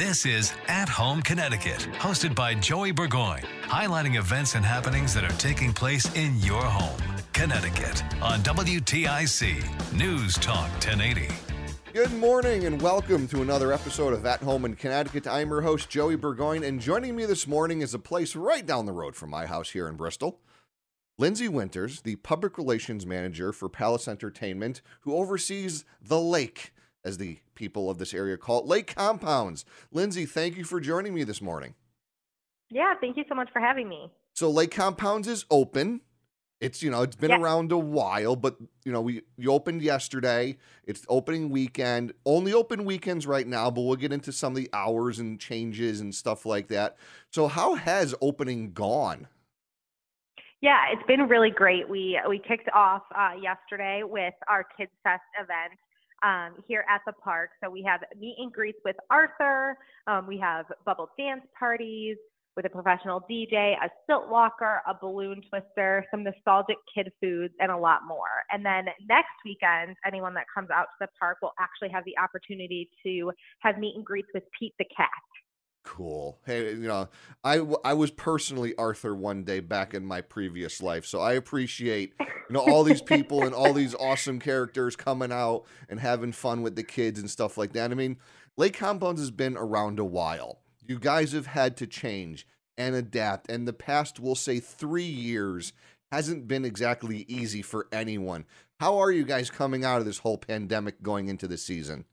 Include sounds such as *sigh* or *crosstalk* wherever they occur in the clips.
This is At Home Connecticut, hosted by Joey Burgoyne, highlighting events and happenings that are taking place in your home, Connecticut, on WTIC News Talk 1080. Good morning and welcome to another episode of At Home in Connecticut. I'm your host, Joey Burgoyne, and joining me this morning is a place right down the road from my house here in Bristol. Lindsay Winters, the public relations manager for Palace Entertainment, who oversees the lake as the people of this area call it, Lake Compounce. Lindsay, thank you for joining me this morning. Yeah, thank you so much for having me. So Lake Compounce is open. It's you know it's been Yeah. around a while, but you know we you opened yesterday. It's opening weekend. Only open weekends right now, but we'll get into some of the hours and changes and stuff like that. So how has opening gone? Yeah, it's been really great. We we kicked off uh, yesterday with our Kids Fest event um, here at the park. So we have meet and greets with Arthur. Um, we have bubble dance parties with a professional DJ, a silt walker, a balloon twister, some nostalgic kid foods, and a lot more. And then next weekend, anyone that comes out to the park will actually have the opportunity to have meet and greets with Pete the cat. Cool. Hey, you know, I, I was personally Arthur one day back in my previous life, so I appreciate you know all these people and all these awesome characters coming out and having fun with the kids and stuff like that. I mean, Lake Compounce has been around a while. You guys have had to change and adapt, and the past, we'll say, three years hasn't been exactly easy for anyone. How are you guys coming out of this whole pandemic going into the season?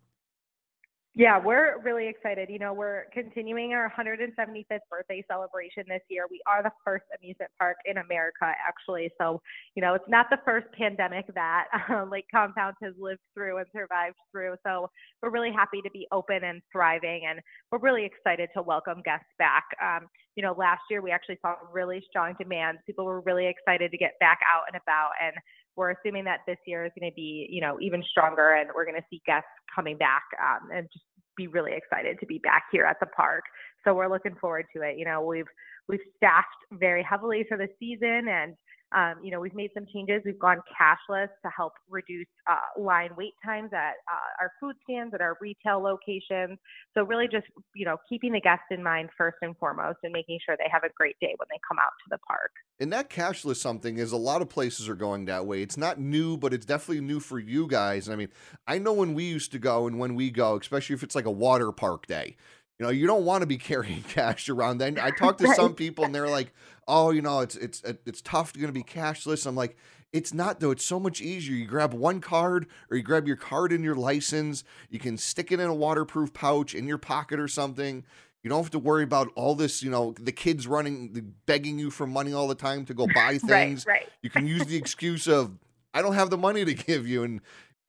Yeah, we're really excited. You know, we're continuing our 175th birthday celebration this year. We are the first amusement park in America, actually. So, you know, it's not the first pandemic that um, *laughs* Lake Compounce has lived through and survived through. So, we're really happy to be open and thriving, and we're really excited to welcome guests back. Um, you know, last year we actually saw really strong demand. People were really excited to get back out and about, and we're assuming that this year is going to be, you know, even stronger, and we're going to see guests coming back um, and just be really excited to be back here at the park. So we're looking forward to it. You know, we've we've staffed very heavily for the season, and um, you know, we've made some changes. We've gone cashless to help reduce uh, line wait times at uh, our food stands at our retail locations. So really, just you know, keeping the guest in mind first and foremost, and making sure they have a great day when they come out to the park. And that cashless something is a lot of places are going that way. It's not new, but it's definitely new for you guys. I mean, I know when we used to go and when we go, especially if it's like a water park day, you know, you don't want to be *laughs* carrying cash around. Then I *laughs* talked to some people and they're like, "Oh, you know, it's it's uh, it's tough going to be cashless." I'm like, "It's not though. It's so much easier. You grab one card or you grab your card and your license. You can stick it in a waterproof pouch in your pocket or something." You don't have to worry about all this, you know, the kids running, begging you for money all the time to go buy *laughs* things. Right, right. You can use the excuse of, I don't have the money to give you. And,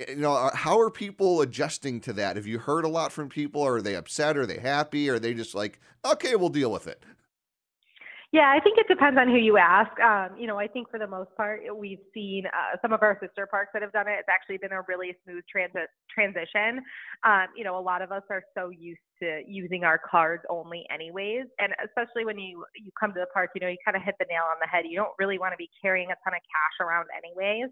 you know, uh, how are people adjusting to that? Have you heard a lot from people? Are they upset? Are they happy? Are they just like, okay, we'll deal with it? Yeah, I think it depends on who you ask. Um, you know, I think for the most part, we've seen uh, some of our sister parks that have done it. It's actually been a really smooth transit transition. Um, you know, a lot of us are so used to using our cards only, anyways, and especially when you you come to the park, you know, you kind of hit the nail on the head. You don't really want to be carrying a ton of cash around, anyways.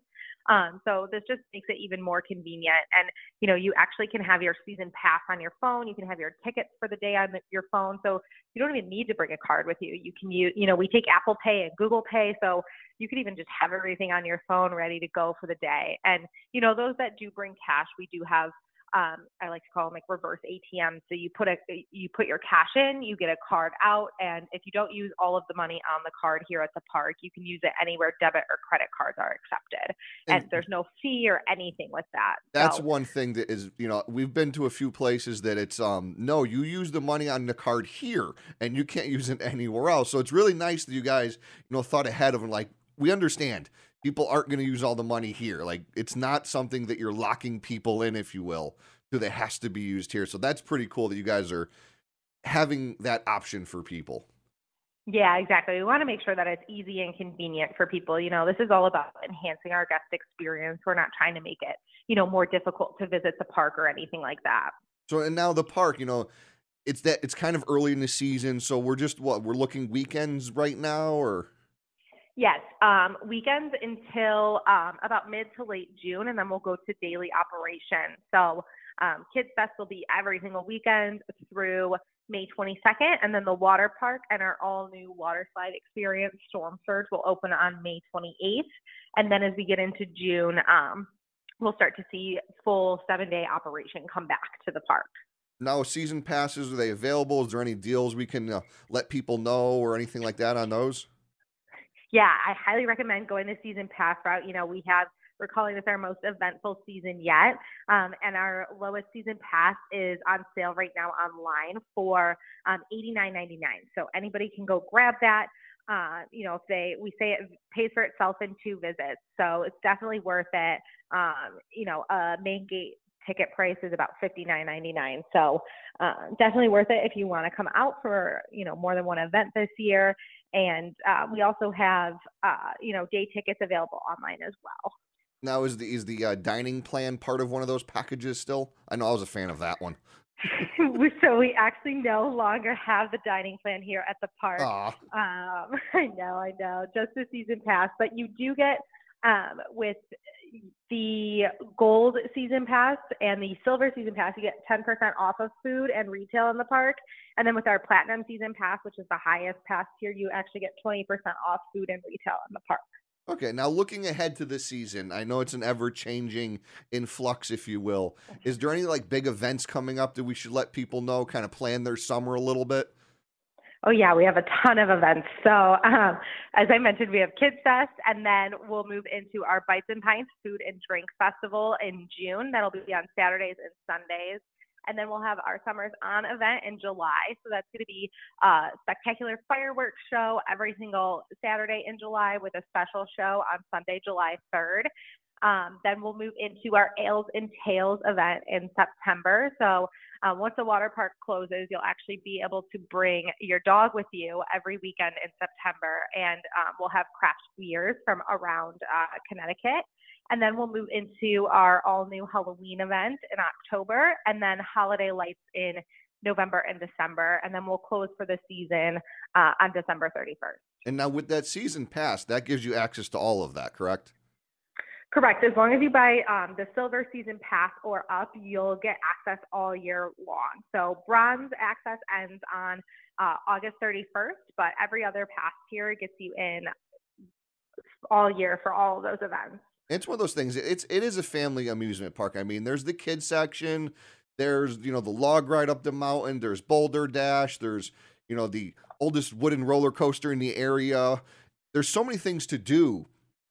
Um, so this just makes it even more convenient. And you know, you actually can have your season pass on your phone. You can have your tickets for the day on the, your phone. So you don't even need to bring a card with you. You can use, you know, we take Apple Pay and Google Pay, so you could even just have everything on your phone ready to go for the day. And you know, those that do bring cash, we do have um, I like to call them like reverse ATM. So you put a you put your cash in, you get a card out, and if you don't use all of the money on the card here at the park, you can use it anywhere debit or credit cards are accepted, and, and there's no fee or anything with that. That's so, one thing that is you know we've been to a few places that it's um no you use the money on the card here and you can't use it *laughs* anywhere else. So it's really nice that you guys you know thought ahead of like we understand people aren't going to use all the money here. Like it's not something that you're locking people in, if you will, to that has to be used here. So that's pretty cool that you guys are having that option for people. Yeah, exactly. We want to make sure that it's easy and convenient for people. You know, this is all about enhancing our guest experience. We're not trying to make it, you know, more difficult to visit the park or anything like that. So, and now the park, you know, it's that it's kind of early in the season. So we're just what we're looking weekends right now or Yes, um, weekends until um, about mid to late June, and then we'll go to daily operation. So um, Kids Fest will be every single weekend through May 22nd, and then the water park and our all new water slide experience, Storm Surge, will open on May 28th. And then as we get into June, um, we'll start to see full seven day operation come back to the park. Now, season passes, are they available? Is there any deals we can uh, let people know or anything like that on those? Yeah, I highly recommend going the season pass route. You know, we have we're calling this our most eventful season yet, um, and our lowest season pass is on sale right now online for um, $89.99. So anybody can go grab that. Uh, you know, if they we say it pays for itself in two visits, so it's definitely worth it. Um, you know, a main gate ticket price is about $59.99. So uh, definitely worth it if you want to come out for you know more than one event this year. And uh, we also have uh, you know day tickets available online as well. Now is the is the uh, dining plan part of one of those packages still? I know I was a fan of that one. *laughs* so we actually no longer have the dining plan here at the park. Um, *laughs* I know, I know, just the season pass, but you do get um, with the gold season pass and the silver season pass, you get 10% off of food and retail in the park. And then with our platinum season pass, which is the highest pass tier, you actually get 20% off food and retail in the park. Okay, now looking ahead to this season, I know it's an ever changing influx, if you will. Is there any like big events coming up that we should let people know, kind of plan their summer a little bit? Oh yeah, we have a ton of events. So um, as I mentioned, we have Kids Fest, and then we'll move into our Bites and Pints Food and Drink Festival in June. That'll be on Saturdays and Sundays. And then we'll have our Summers On event in July. So that's going to be a spectacular fireworks show every single Saturday in July with a special show on Sunday, July 3rd. Um, then we'll move into our Ales and Tales event in September. So um, once the water park closes, you'll actually be able to bring your dog with you every weekend in September, and um, we'll have craft beers from around uh, Connecticut. And then we'll move into our all new Halloween event in October, and then holiday lights in November and December, and then we'll close for the season uh, on December 31st. And now, with that season pass, that gives you access to all of that, correct? Correct. As long as you buy um, the silver season pass or up, you'll get access all year long. So bronze access ends on uh, August 31st, but every other pass tier gets you in all year for all of those events. It's one of those things. It's it is a family amusement park. I mean, there's the kids section. There's you know the log ride up the mountain. There's Boulder Dash. There's you know the oldest wooden roller coaster in the area. There's so many things to do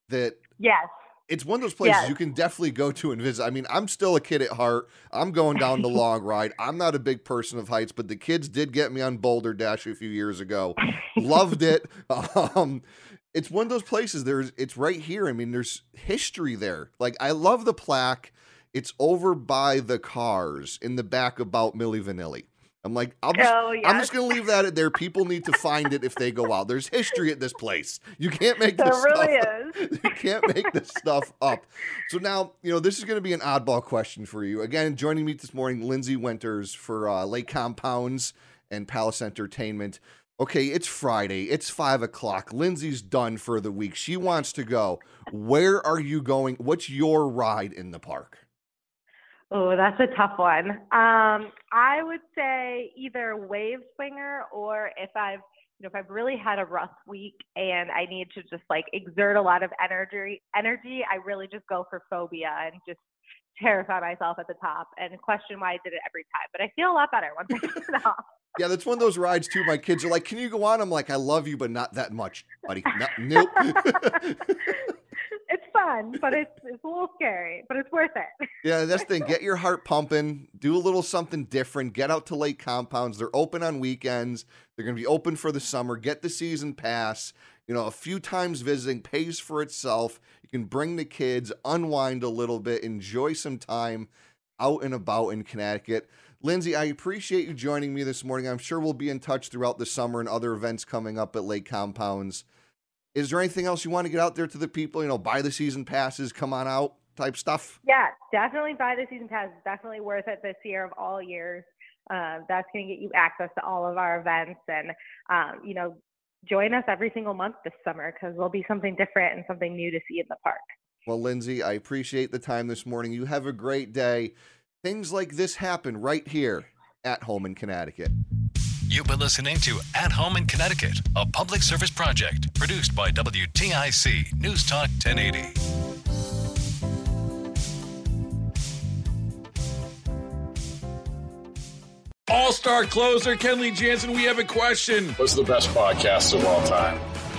that yes it's one of those places yes. you can definitely go to and visit. I mean, I'm still a kid at heart. I'm going down the *laughs* long ride. I'm not a big person of heights, but the kids did get me on Boulder Dash a few years ago. Loved it. *laughs* Um, it's one of those places. There's it's right here. I mean, there's history there. Like I love the plaque. It's over by the cars in the back about Milli Vanilli. I'm like, I'm just, oh, yes. I'm just gonna leave that at there. People need to find it if they go out. There's history at this place. You can't make this there really stuff. Is. *laughs* you can't make this stuff up. So now, you know, this is gonna be an oddball question for you. Again, joining me this morning, Lindsay Winters for uh, Lake Compounce and Palace Entertainment. Okay, it's Friday. It's five o'clock. Lindsay's done for the week. She wants to go. Where are you going? What's your ride in the park? Oh, that's a tough one. Um, I would say either wave swinger or if I've you know if I've really had a rough week and I need to just like exert a lot of energy energy, I really just go for phobia and just terrify myself at the top and question why I did it every time. But I feel a lot better once I get it *laughs* off. Yeah, that's one of those rides too. My kids are like, "Can you go on?" I'm like, "I love you, but not that much, buddy." No, nope. *laughs* *laughs* fun, but it's it's a little scary, but it's worth it. *laughs* yeah, that's the thing. Get your heart pumping. Do a little something different. Get out to Lake Compounce. They're open on weekends. They're going to be open for the summer. Get the season pass. You know, a few times visiting pays for itself. You can bring the kids, unwind a little bit, enjoy some time out and about in Connecticut. Lindsay, I appreciate you joining me this morning. I'm sure we'll be in touch throughout the summer and other events coming up at Lake Compounce. Is there anything else you want to get out there to the people? You know, buy the season passes, come on out type stuff? Yeah, definitely buy the season pass. It's definitely worth it this year of all years. Uh, that's going to get you access to all of our events and, um, you know, join us every single month this summer because there'll be something different and something new to see in the park. Well, Lindsay, I appreciate the time this morning. You have a great day. Things like this happen right here at home in Connecticut. You've been listening to At Home in Connecticut, a public service project produced by WTIC News Talk 1080. All star closer Kenley Jansen, we have a question. What's the best podcast of all time?